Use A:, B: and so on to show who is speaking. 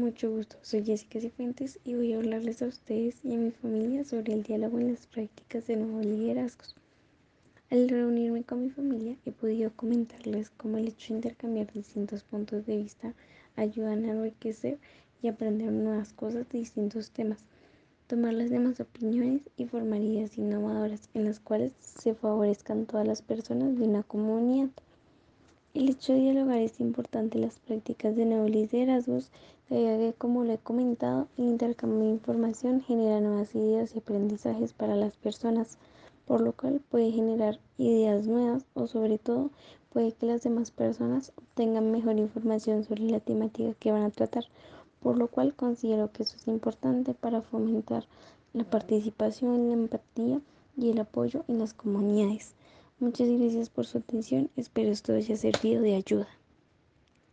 A: Mucho gusto, soy Jessica Cifuentes y voy a hablarles a ustedes y a mi familia sobre el diálogo en las prácticas de nuevos liderazgos. Al reunirme con mi familia he podido comentarles cómo el hecho de intercambiar distintos puntos de vista ayudan a enriquecer y aprender nuevas cosas de distintos temas, tomar las demás opiniones y formar ideas innovadoras en las cuales se favorezcan todas las personas de una comunidad. El hecho de dialogar es importante en las prácticas de nuevos liderazgos, ya que, como lo he comentado, el intercambio de información genera nuevas ideas y aprendizajes para las personas, por lo cual puede generar ideas nuevas o sobre todo puede que las demás personas obtengan mejor información sobre la temática que van a tratar, por lo cual considero que eso es importante para fomentar la participación, la empatía y el apoyo en las comunidades. Muchas gracias por su atención, espero esto haya servido de ayuda.